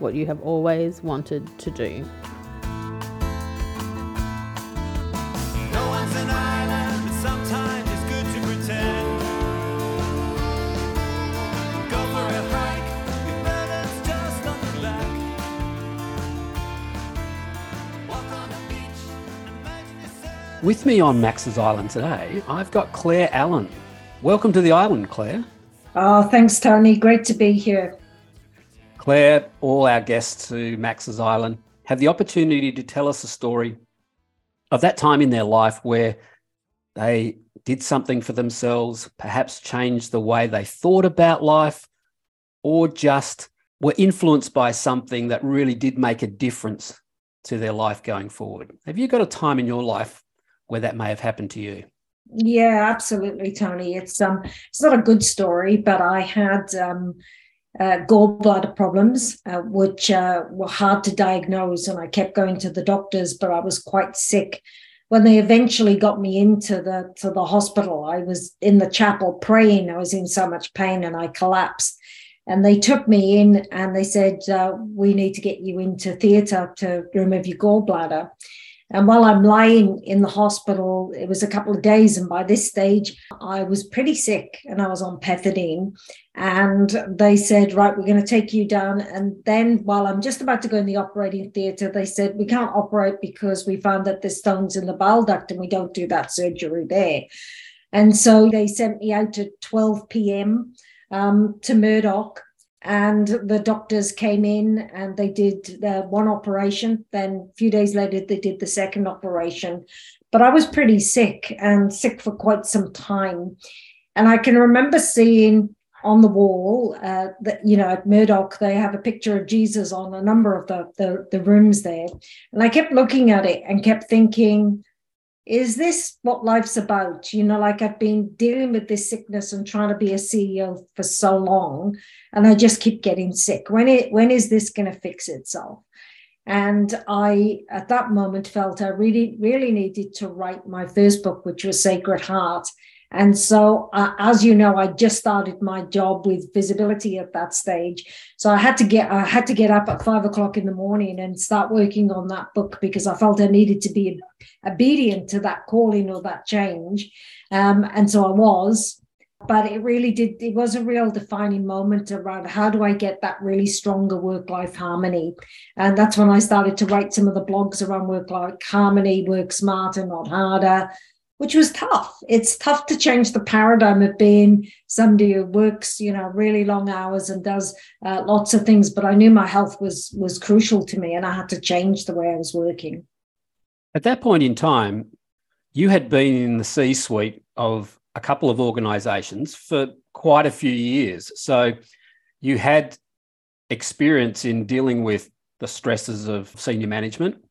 what you have always wanted to do. No one's an island, but sometimes it's good to pretend. Go for a hike, if burden's just on your back. Walk on the beach, imagine yourself. With me on Max's Island today, I've got Clare Allen. Welcome to the island, Clare. Oh, thanks, Tony. Great to be here. Clare, all our guests to Max's Island have the opportunity to tell us a story of that time in their life where they did something for themselves, perhaps changed the way they thought about life, or just were influenced by something that really did make a difference to their life going forward. Have you got a time in your life where that may have happened to you? Yeah, absolutely, Tony. It's um, it's not a good story, but I had um, uh, gallbladder problems, uh, which uh, were hard to diagnose, and I kept going to the doctors, but I was quite sick. When they eventually got me into the to the hospital, I was in the chapel praying. I was in so much pain, and I collapsed. And they took me in, and they said, uh, "We need to get you into theatre to remove your gallbladder." And while I'm lying in the hospital, it was a couple of days. And by this stage, I was pretty sick and I was on pethidine. And they said, Right, we're going to take you down. And then while I'm just about to go in the operating theatre, they said, We can't operate because we found that there's stones in the bile duct and we don't do that surgery there. And so they sent me out at 12 p.m. Um, to Murdoch and the doctors came in and they did the one operation. Then a few days later they did the second operation. But i was pretty sick and sick for quite some time. And i can remember seeing on the wall uh, that you know at murdoch they have a picture of jesus on a number of the, the the rooms there. And i kept looking at it and kept thinking is this what life's about? You know, like I've been dealing with this sickness and trying to be a CEO for so long, and I just keep getting sick. When it when is this going to fix itself? And I, at that moment, felt I really, really needed to write my first book, which was Sacred Heart. And so, uh, as you know, I just started my job with visibility at that stage. So I had to get, I had to get up at five o'clock in the morning and start working on that book because I felt I needed to be obedient to that calling or that change. Um, and so I was, but it really did, it was a real defining moment around how do I get that really stronger work life harmony. And that's when I started to write some of the blogs around work life harmony, work smarter, not harder which was tough. It's tough to change the paradigm of being somebody who works, you know, really long hours and does uh, lots of things. But I knew my health was was crucial to me, and I had to change the way I was working. At that point in time, you had been in the C suite of a couple of organizations for quite a few years. So you had experience in dealing with the stresses of senior management.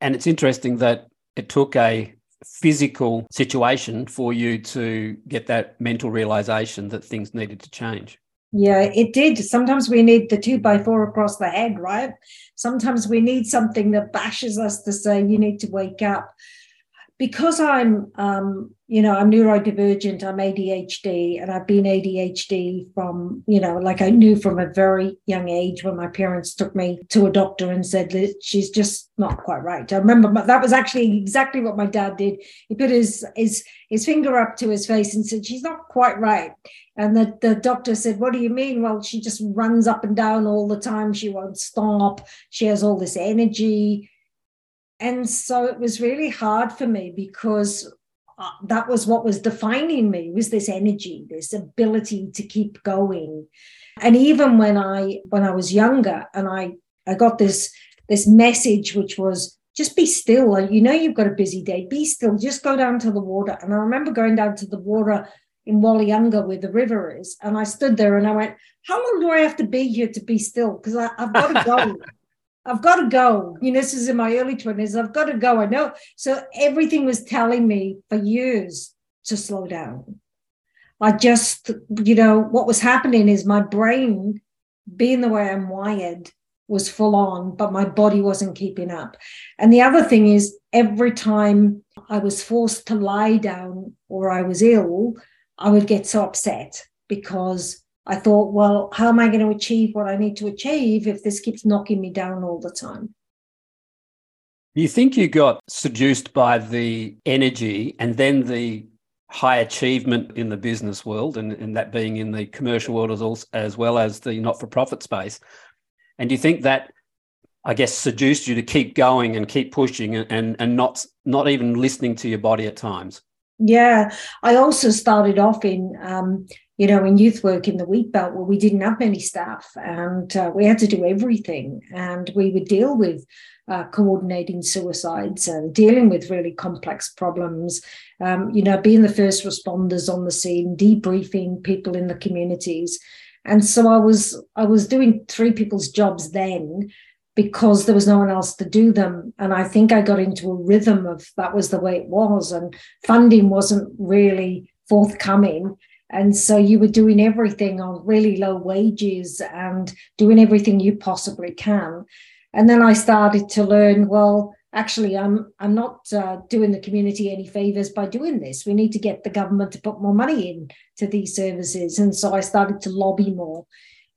And it's interesting that it took a physical situation for you to get that mental realization that things needed to change. Yeah, it did. Sometimes we need the two by four across the head, right? Sometimes we need something that bashes us to say, you need to wake up. Because I'm, um, you know, I'm neurodivergent, I'm ADHD, and I've been ADHD from, you know, like I knew from a very young age when my parents took me to a doctor and said she's just not quite right. I remember that was actually exactly what my dad did. He put his his his finger up to his face and said, She's not quite right. And the, the doctor said, What do you mean? Well, she just runs up and down all the time. She won't stop. She has all this energy and so it was really hard for me because uh, that was what was defining me was this energy this ability to keep going. And even when i when i was younger and i i got this this message which was just be still. You know you've got a busy day. Be still. Just go down to the water. And i remember going down to the water in Wallyunga where the river is and i stood there and i went how long do i have to be here to be still? Because i've got to go I've got to go. You know, this is in my early 20s. I've got to go. I know. So everything was telling me for years to slow down. I just, you know, what was happening is my brain, being the way I'm wired, was full on, but my body wasn't keeping up. And the other thing is, every time I was forced to lie down or I was ill, I would get so upset because I thought, well, how am I going to achieve what I need to achieve if this keeps knocking me down all the time? You think you got seduced by the energy and then the high achievement in the business world, and, and that being in the commercial world as, also, as well as the not for profit space. And do you think that, I guess, seduced you to keep going and keep pushing and, and, and not, not even listening to your body at times? Yeah, I also started off in um, you know, in youth work in the wheat belt where we didn't have many staff and uh, we had to do everything. And we would deal with uh, coordinating suicides and dealing with really complex problems, um, you know, being the first responders on the scene, debriefing people in the communities. And so I was I was doing three people's jobs then because there was no one else to do them. And I think I got into a rhythm of that was the way it was. And funding wasn't really forthcoming. And so you were doing everything on really low wages and doing everything you possibly can. And then I started to learn, well, actually, I'm I'm not uh, doing the community any favors by doing this. We need to get the government to put more money in to these services. And so I started to lobby more.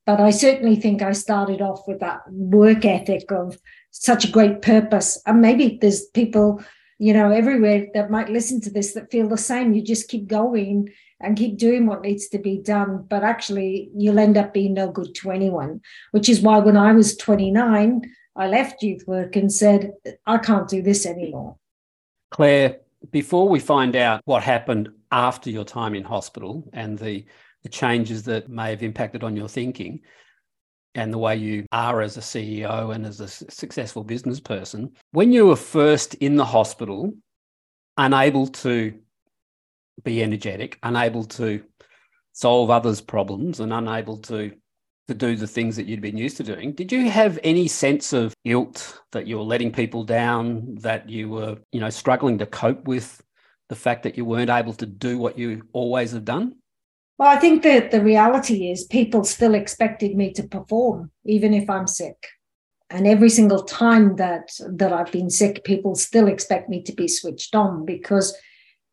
But I certainly think I started off with that work ethic of such a great purpose. And maybe there's people, you know, everywhere that might listen to this that feel the same. You just keep going and keep doing what needs to be done. But actually, you'll end up being no good to anyone, which is why when I was 29, I left youth work and said, I can't do this anymore. Clare, before we find out what happened after your time in hospital and the, the changes that may have impacted on your thinking and the way you are as a CEO and as a successful business person, when you were first in the hospital, unable to be energetic, unable to solve others' problems, and unable to to do the things that you'd been used to doing. Did you have any sense of guilt that you were letting people down, that you were, you know, struggling to cope with the fact that you weren't able to do what you always have done? Well, I think that the reality is people still expected me to perform, even if I'm sick. And every single time that that I've been sick, people still expect me to be switched on because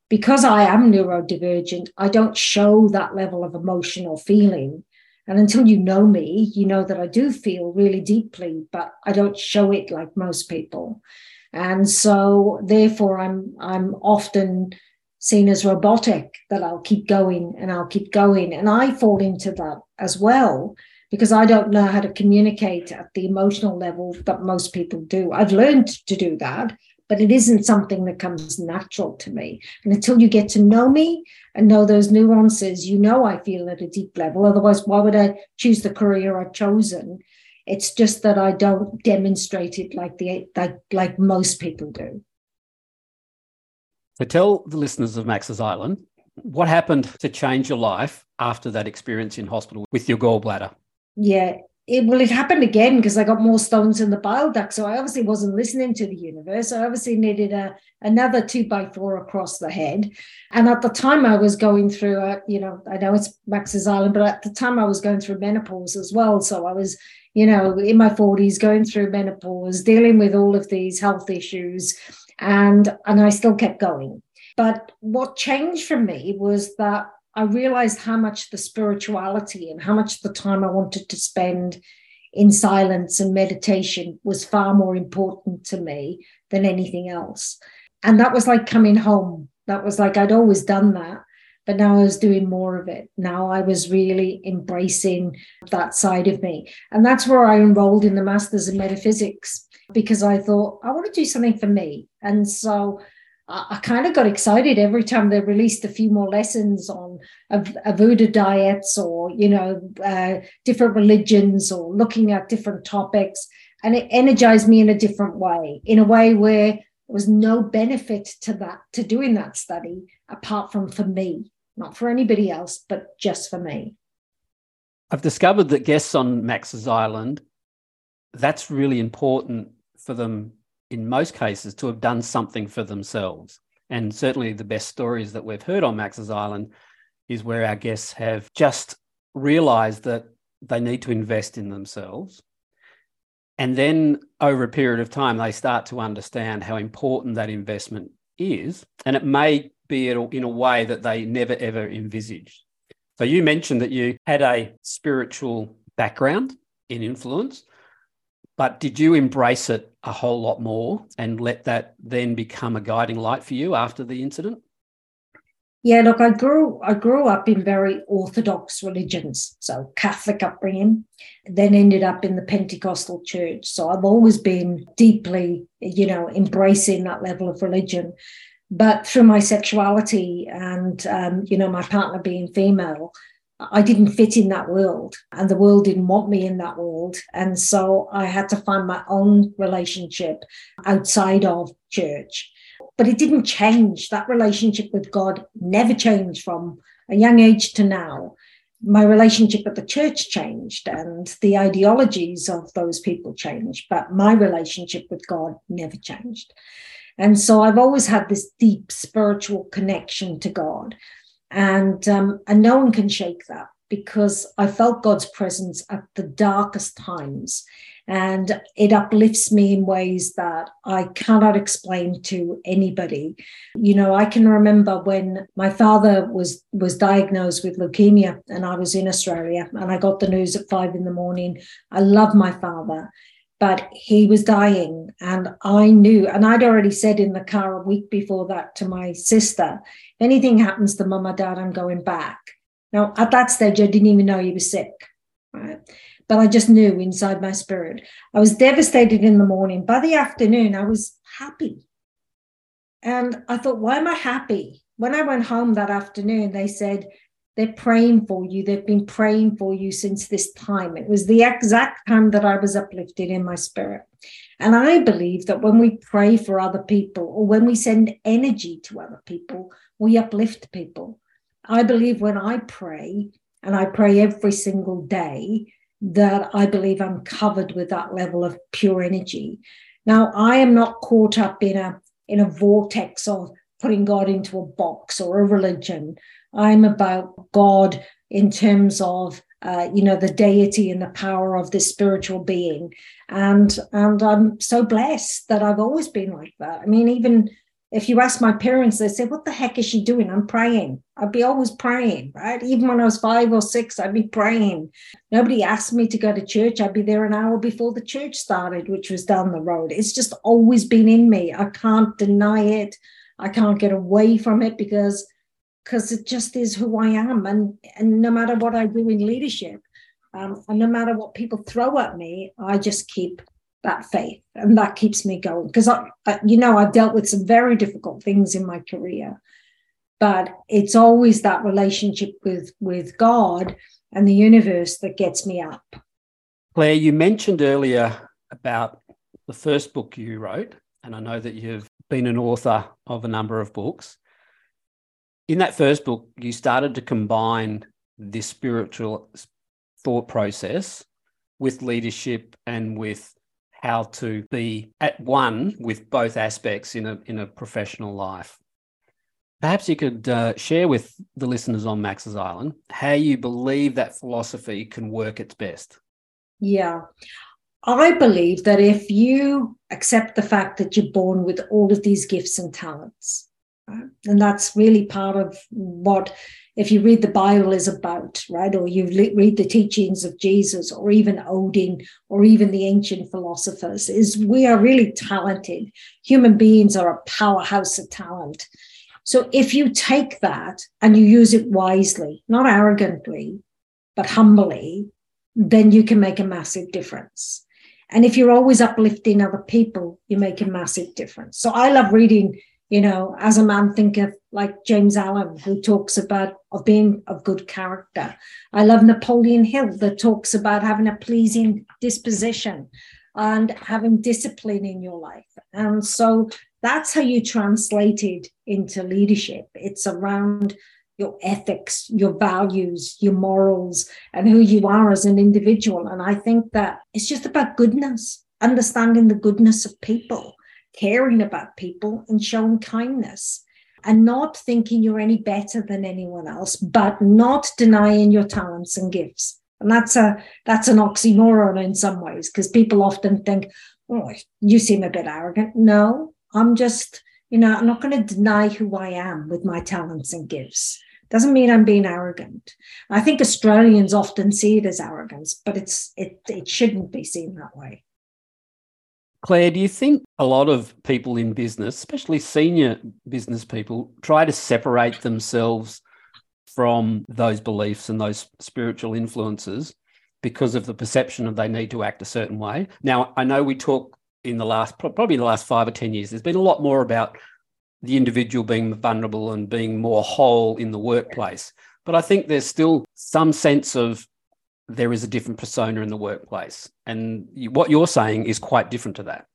because I am neurodivergent, I don't show that level of emotional feeling. And until you know me, you know that I do feel really deeply, but I don't show it like most people. And so therefore I'm I'm often seen as robotic, that I'll keep going and I'll keep going. And I fall into that as well because I don't know how to communicate at the emotional level that most people do. I've learned to do that, but it isn't something that comes natural to me. And until you get to know me and know those nuances, you know I feel at a deep level. Otherwise, why would I choose the career I've chosen? It's just that I don't demonstrate it like the like like most people do. So tell the listeners of Max's Island what happened to change your life after that experience in hospital with your gallbladder. Yeah, it well, it happened again because I got more stones in the bile duct. So I obviously wasn't listening to the universe. I obviously needed a another two by four across the head. And at the time I was going through a, you know, I know it's Max's Island, but at the time I was going through menopause as well. So I was, you know, in my 40s going through menopause, dealing with all of these health issues. And and I still kept going. But what changed for me was that I realized how much the spirituality and how much the time I wanted to spend in silence and meditation was far more important to me than anything else. And that was like coming home. That was like I'd always done that, but now I was doing more of it. Now I was really embracing that side of me. And that's where I enrolled in the Masters in Metaphysics because I thought, I want to do something for me. And so I, kind of got excited every time they released a few more lessons on Ayurveda diets or, you know, uh, different religions or looking at different topics. And it energized me in a different way, in a way where there was no benefit to that, to doing that study, apart from for me, not for anybody else, but just for me. I've discovered that guests on Max's Island, that's really important for them in most cases to have done something for themselves. And certainly the best stories that we've heard on Max's Island is where our guests have just realized that they need to invest in themselves. And then over a period of time, they start to understand how important that investment is. And it may be in a way that they never ever envisaged. So you mentioned that you had a spiritual background in influence, but did you embrace it a whole lot more and let that then become a guiding light for you after the incident? Yeah, look, I grew I grew up in very orthodox religions, so Catholic upbringing, then ended up in the Pentecostal church. So I've always been deeply, you know, embracing that level of religion but through my sexuality and um, you know my partner being female i didn't fit in that world and the world didn't want me in that world. And so i had to find my own relationship outside of church. But it didn't change. That relationship with god never changed from a young age to now. My relationship with the church changed and the ideologies of those people changed but my relationship with god never changed. And so I've always had this deep spiritual connection to God. And, um, and no one can shake that because I felt God's presence at the darkest times. And it uplifts me in ways that I cannot explain to anybody. You know, I can remember when my father was was diagnosed with leukemia and I was in Australia and I got the news at five in the morning. I love my father but he was dying and i knew and i'd already said in the car a week before that to my sister if anything happens to mum or dad i'm going back. Now at that stage i didn't even know he was sick right? But i just knew inside my spirit. I was devastated in the morning. By the afternoon i was happy. And i thought why am i happy? When i went home that afternoon they said they're praying for you. They've been praying for you since this time. It was the exact time that I was uplifted in my spirit. And I believe that when we pray for other people or when we send energy to other people, we uplift people. I believe when I pray, and I pray every single day, that I believe I'm covered with that level of pure energy. Now, I am not caught up in a in a vortex of putting God into a box or a religion I'm about God in terms of uh, you know the deity and the power of this spiritual being, and and I'm so blessed that I've always been like that. I mean, even if you ask my parents, they say, "What the heck is she doing?" I'm praying. I'd be always praying, right? Even when I was five or six, I'd be praying. Nobody asked me to go to church. I'd be there an hour before the church started, which was down the road. It's just always been in me. I can't deny it. I can't get away from it because because it just is who I am. And, and no matter what I do in leadership, um, and no matter what people throw at me, I just keep that faith and that keeps me going. Because, I, I, you know, I've dealt with some very difficult things in my career, but it's always that relationship with, with God and the universe that gets me up. Clare, you mentioned earlier about the first book you wrote, and I know that you've been an author of a number of books in that first book, you started to combine this spiritual thought process with leadership and with how to be at one with both aspects in a in a professional life. Perhaps you could uh, share with the listeners on Max's Island how you believe that philosophy can work its best. Yeah. I believe that if you accept the fact that you're born with all of these gifts and talents, and that's really part of what if you read the bible is about right? Or you read the teachings of jesus or even odin or even the ancient philosophers is we are really talented. Human beings are a powerhouse of talent. So if you take that and you use it wisely not arrogantly but humbly then you can make a massive difference. And if you're always uplifting other people, you make a massive difference. So I love reading, you know, as a man thinketh, like James Allen, who talks about of being of good character. I love Napoleon Hill that talks about having a pleasing disposition and having discipline in your life. And so that's how you translate it into leadership. It's around your ethics, your values, your morals, and who you are as an individual. And I think that it's just about goodness, understanding the goodness of people, caring about people, and showing kindness. And not thinking you're any better than anyone else, but not denying your talents and gifts. And that's a that's an oxymoron in some ways, because people often think, oh, you seem a bit arrogant. No, I'm just, you know, I'm not going to deny who I am with my talents and gifts. Doesn't mean I'm being arrogant. I think Australians often see it as arrogance, but it's it it shouldn't be seen that way. Clare, do you think a lot of people in business, especially senior business people, try to separate themselves from those beliefs and those spiritual influences because of the perception of they need to act a certain way? Now, I know we talk in the last probably the last five or ten years. There's been a lot more about the individual being vulnerable and being more whole in the workplace. But I think there's still some sense of there is a different persona in the workplace. And what you're saying is quite different to that.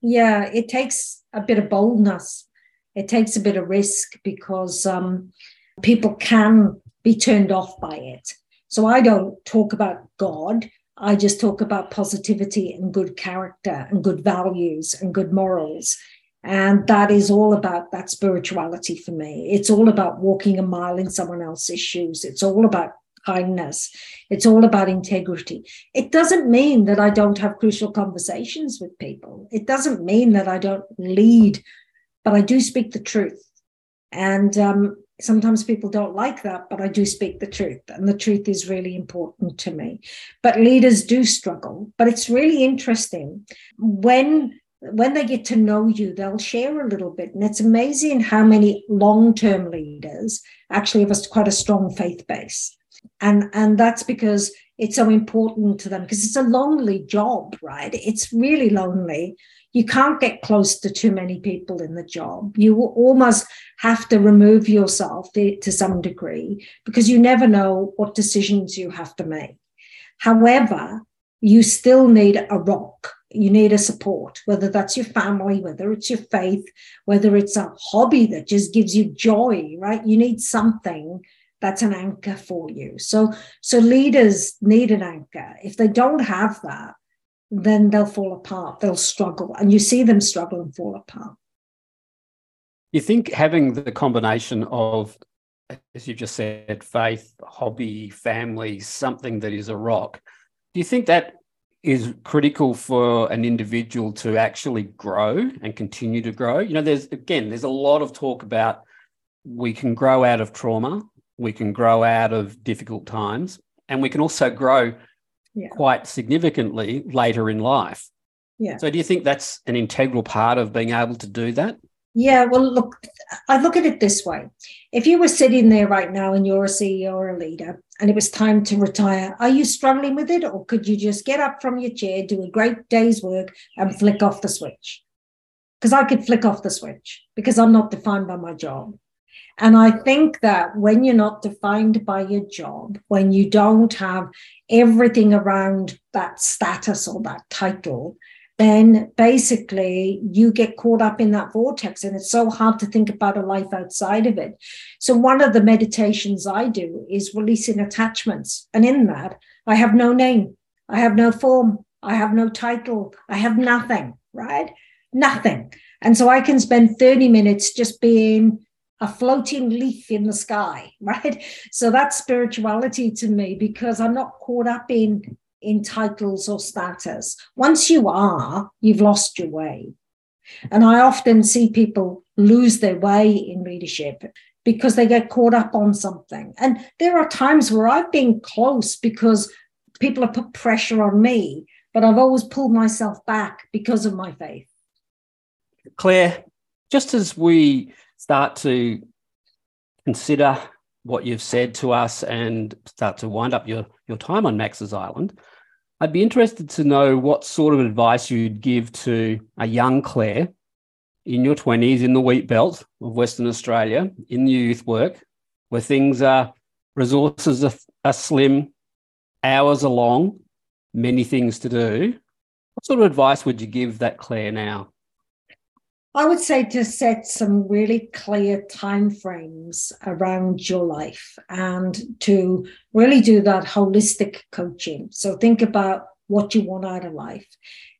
Yeah, it takes a bit of boldness. It takes a bit of risk because um, people can be turned off by it. So I don't talk about God. I just talk about positivity and good character and good values and good morals. And that is all about that spirituality for me. It's all about walking a mile in someone else's shoes. It's all about kindness. It's all about integrity. It doesn't mean that I don't have crucial conversations with people. It doesn't mean that I don't lead, but I do speak the truth. And um, sometimes people don't like that, but I do speak the truth. And the truth is really important to me. But leaders do struggle. But it's really interesting when when they get to know you, they'll share a little bit. And it's amazing how many long term leaders actually have a, quite a strong faith base. And, and that's because it's so important to them because it's a lonely job, right? It's really lonely. You can't get close to too many people in the job. You almost have to remove yourself to, to some degree because you never know what decisions you have to make. However, you still need a rock you need a support, whether that's your family, whether it's your faith, whether it's a hobby that just gives you joy, right? You need something that's an anchor for you. So, so leaders need an anchor. If they don't have that, then they'll fall apart. They'll struggle, and you see them struggle and fall apart. You think having the combination of, as you just said, faith, hobby, family, something that is a rock. Do you think that is critical for an individual to actually grow and continue to grow. You know, there's again, there's a lot of talk about we can grow out of trauma, we can grow out of difficult times, and we can also grow yeah. quite significantly later in life. Yeah. So do you think that's an integral part of being able to do that? Yeah, well, look, I look at it this way. If you were sitting there right now and you're a CEO or a leader and it was time to retire, are you struggling with it? Or could you just get up from your chair, do a great day's work, and flick off the switch? Because I could flick off the switch because I'm not defined by my job. And I think that when you're not defined by your job, when you don't have everything around that status or that title, then basically you get caught up in that vortex and it's so hard to think about a life outside of it. So, one of the meditations I do is releasing attachments. And in that, I have no name, I have no form, I have no title, I have nothing, right? Nothing. And so I can spend 30 minutes just being a floating leaf in the sky, right? So that's spirituality to me because I'm not caught up in in titles or status. Once you are, you've lost your way. And I often see people lose their way in leadership because they get caught up on something. And there are times where I've been close because people have put pressure on me, but I've always pulled myself back because of my faith. Clare, just as we start to consider what you've said to us and start to wind up your, your time on Max's Island, I'd be interested to know what sort of advice you'd give to a young Clare in your 20s in the wheat belt of Western Australia in the youth work, where things are, resources are, are slim, hours are long, many things to do. What sort of advice would you give that Clare now? I would say to set some really clear timeframes around your life and to really do that holistic coaching. So think about what you want out of life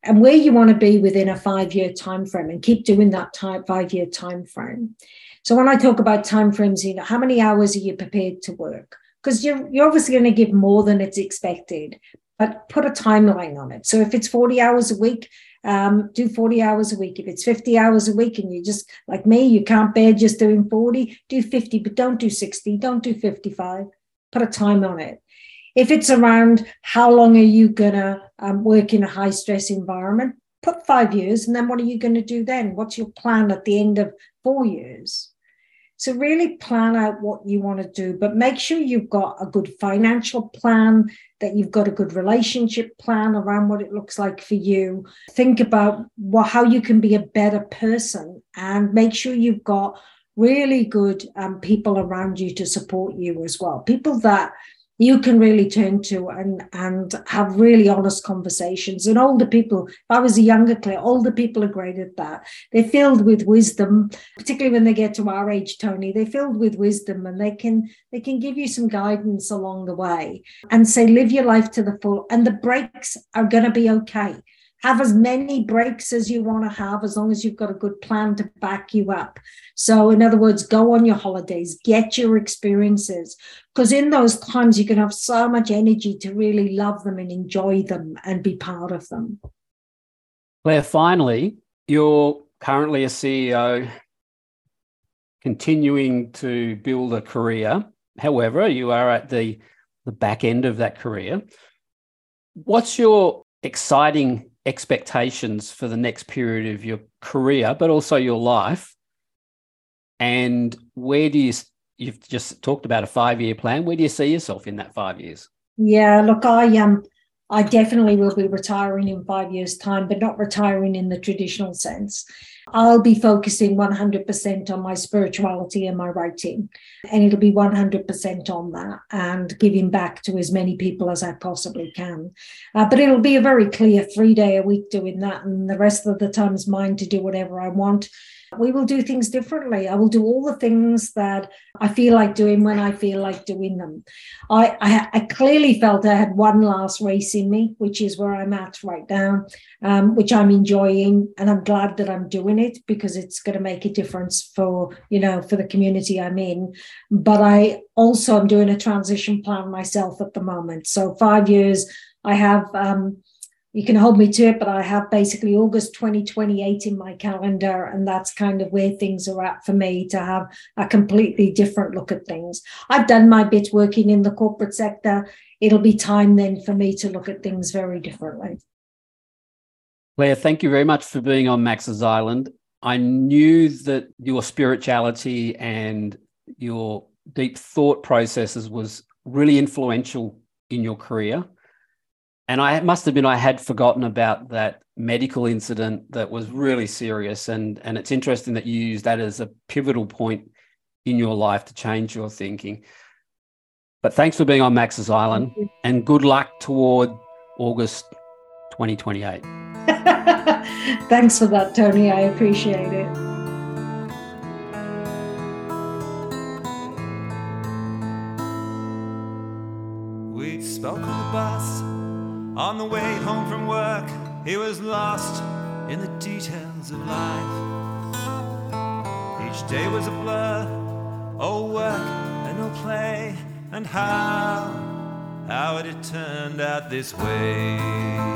and where you want to be within a five-year time frame and keep doing that time five-year time frame. So when I talk about time frames, you know, how many hours are you prepared to work? Because you're you're obviously going to give more than it's expected, but put a timeline on it. So if it's 40 hours a week, um, do 40 hours a week. If it's 50 hours a week and you just like me, you can't bear just doing 40, do 50, but don't do 60, don't do 55. Put a time on it. If it's around how long are you gonna um, work in a high stress environment, put five years, and then what are you going to do then? What's your plan at the end of four years? So really plan out what you want to do, but make sure you've got a good financial plan, that you've got a good relationship plan around what it looks like for you. Think about what, how you can be a better person and make sure you've got really good um, people around you to support you as well. People that you can really turn to and and have really honest conversations. And older people, if I was a younger Clare, older people are great at that. They're filled with wisdom, particularly when they get to our age, Tony. They're filled with wisdom and they can they can give you some guidance along the way and say, live your life to the full. And the breaks are gonna be okay have as many breaks as you want to have as long as you've got a good plan to back you up. So, in other words, go on your holidays, get your experiences, because in those times you can have so much energy to really love them and enjoy them and be part of them. Clare, finally, you're currently a CEO continuing to build a career. However, you are at the, the back end of that career. What's your exciting expectations for the next period of your career, but also your life? And where do you, you've just talked about a five year plan. Where do you see yourself in that five years? Yeah, look, I um, I definitely will be retiring in five years' time, but not retiring in the traditional sense. I'll be focusing 100% on my spirituality and my writing, and it'll be 100% on that and giving back to as many people as I possibly can. Uh, but it'll be a very clear three day a week doing that, and the rest of the time is mine to do whatever I want we will do things differently. I will do all the things that I feel like doing when I feel like doing them. I, I, I clearly felt I had one last race in me, which is where I'm at right now, um, which I'm enjoying, and I'm glad that I'm doing it because it's going to make a difference for you know for the community I'm in. But I also am doing a transition plan myself at the moment. So five years, I have. Um, you can hold me to it, but I have basically August 2028 in my calendar, and that's kind of where things are at for me to have a completely different look at things. I've done my bit working in the corporate sector. It'll be time then for me to look at things very differently. Clare, thank you very much for being on Max's Island. I knew that your spirituality and your deep thought processes was really influential in your career and I must have been I had forgotten about that medical incident that was really serious, and and it's interesting that you use that as a pivotal point in your life to change your thinking. But thanks for being on Max's Island, and good luck toward August 2028. thanks for that, Tony. I appreciate it. On the way home from work. He was lost in the details of life. Each day was a blur, oh work and no play, and how, how had it turned out this way.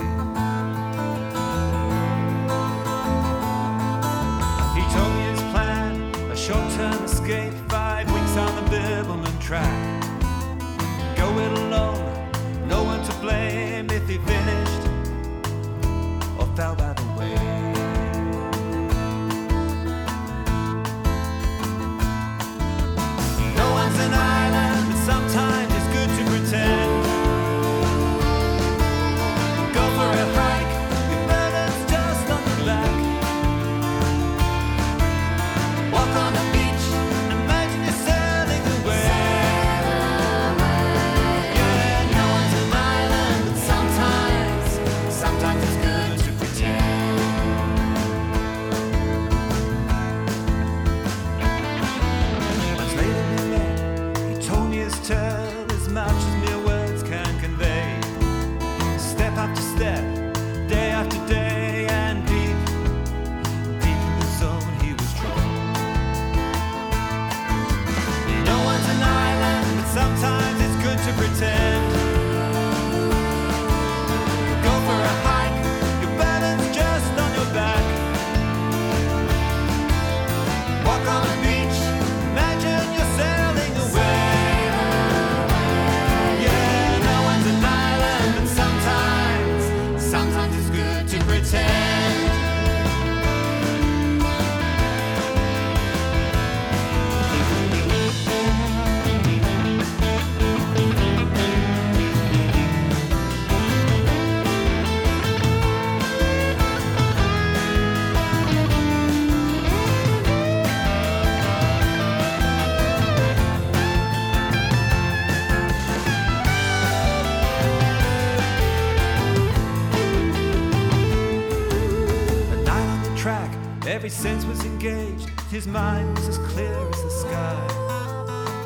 His mind was as clear as the sky.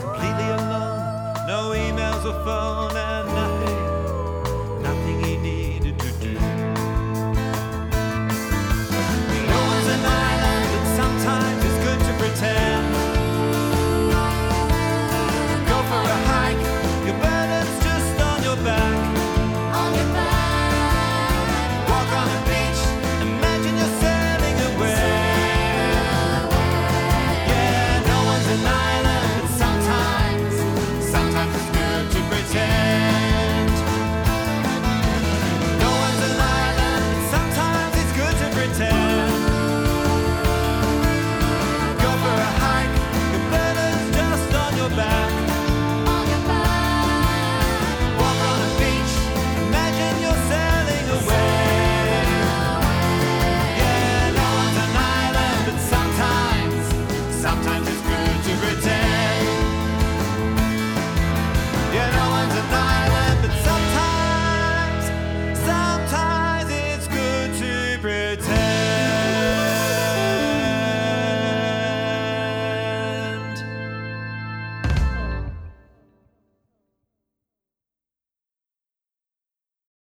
Completely alone, no emails or phone,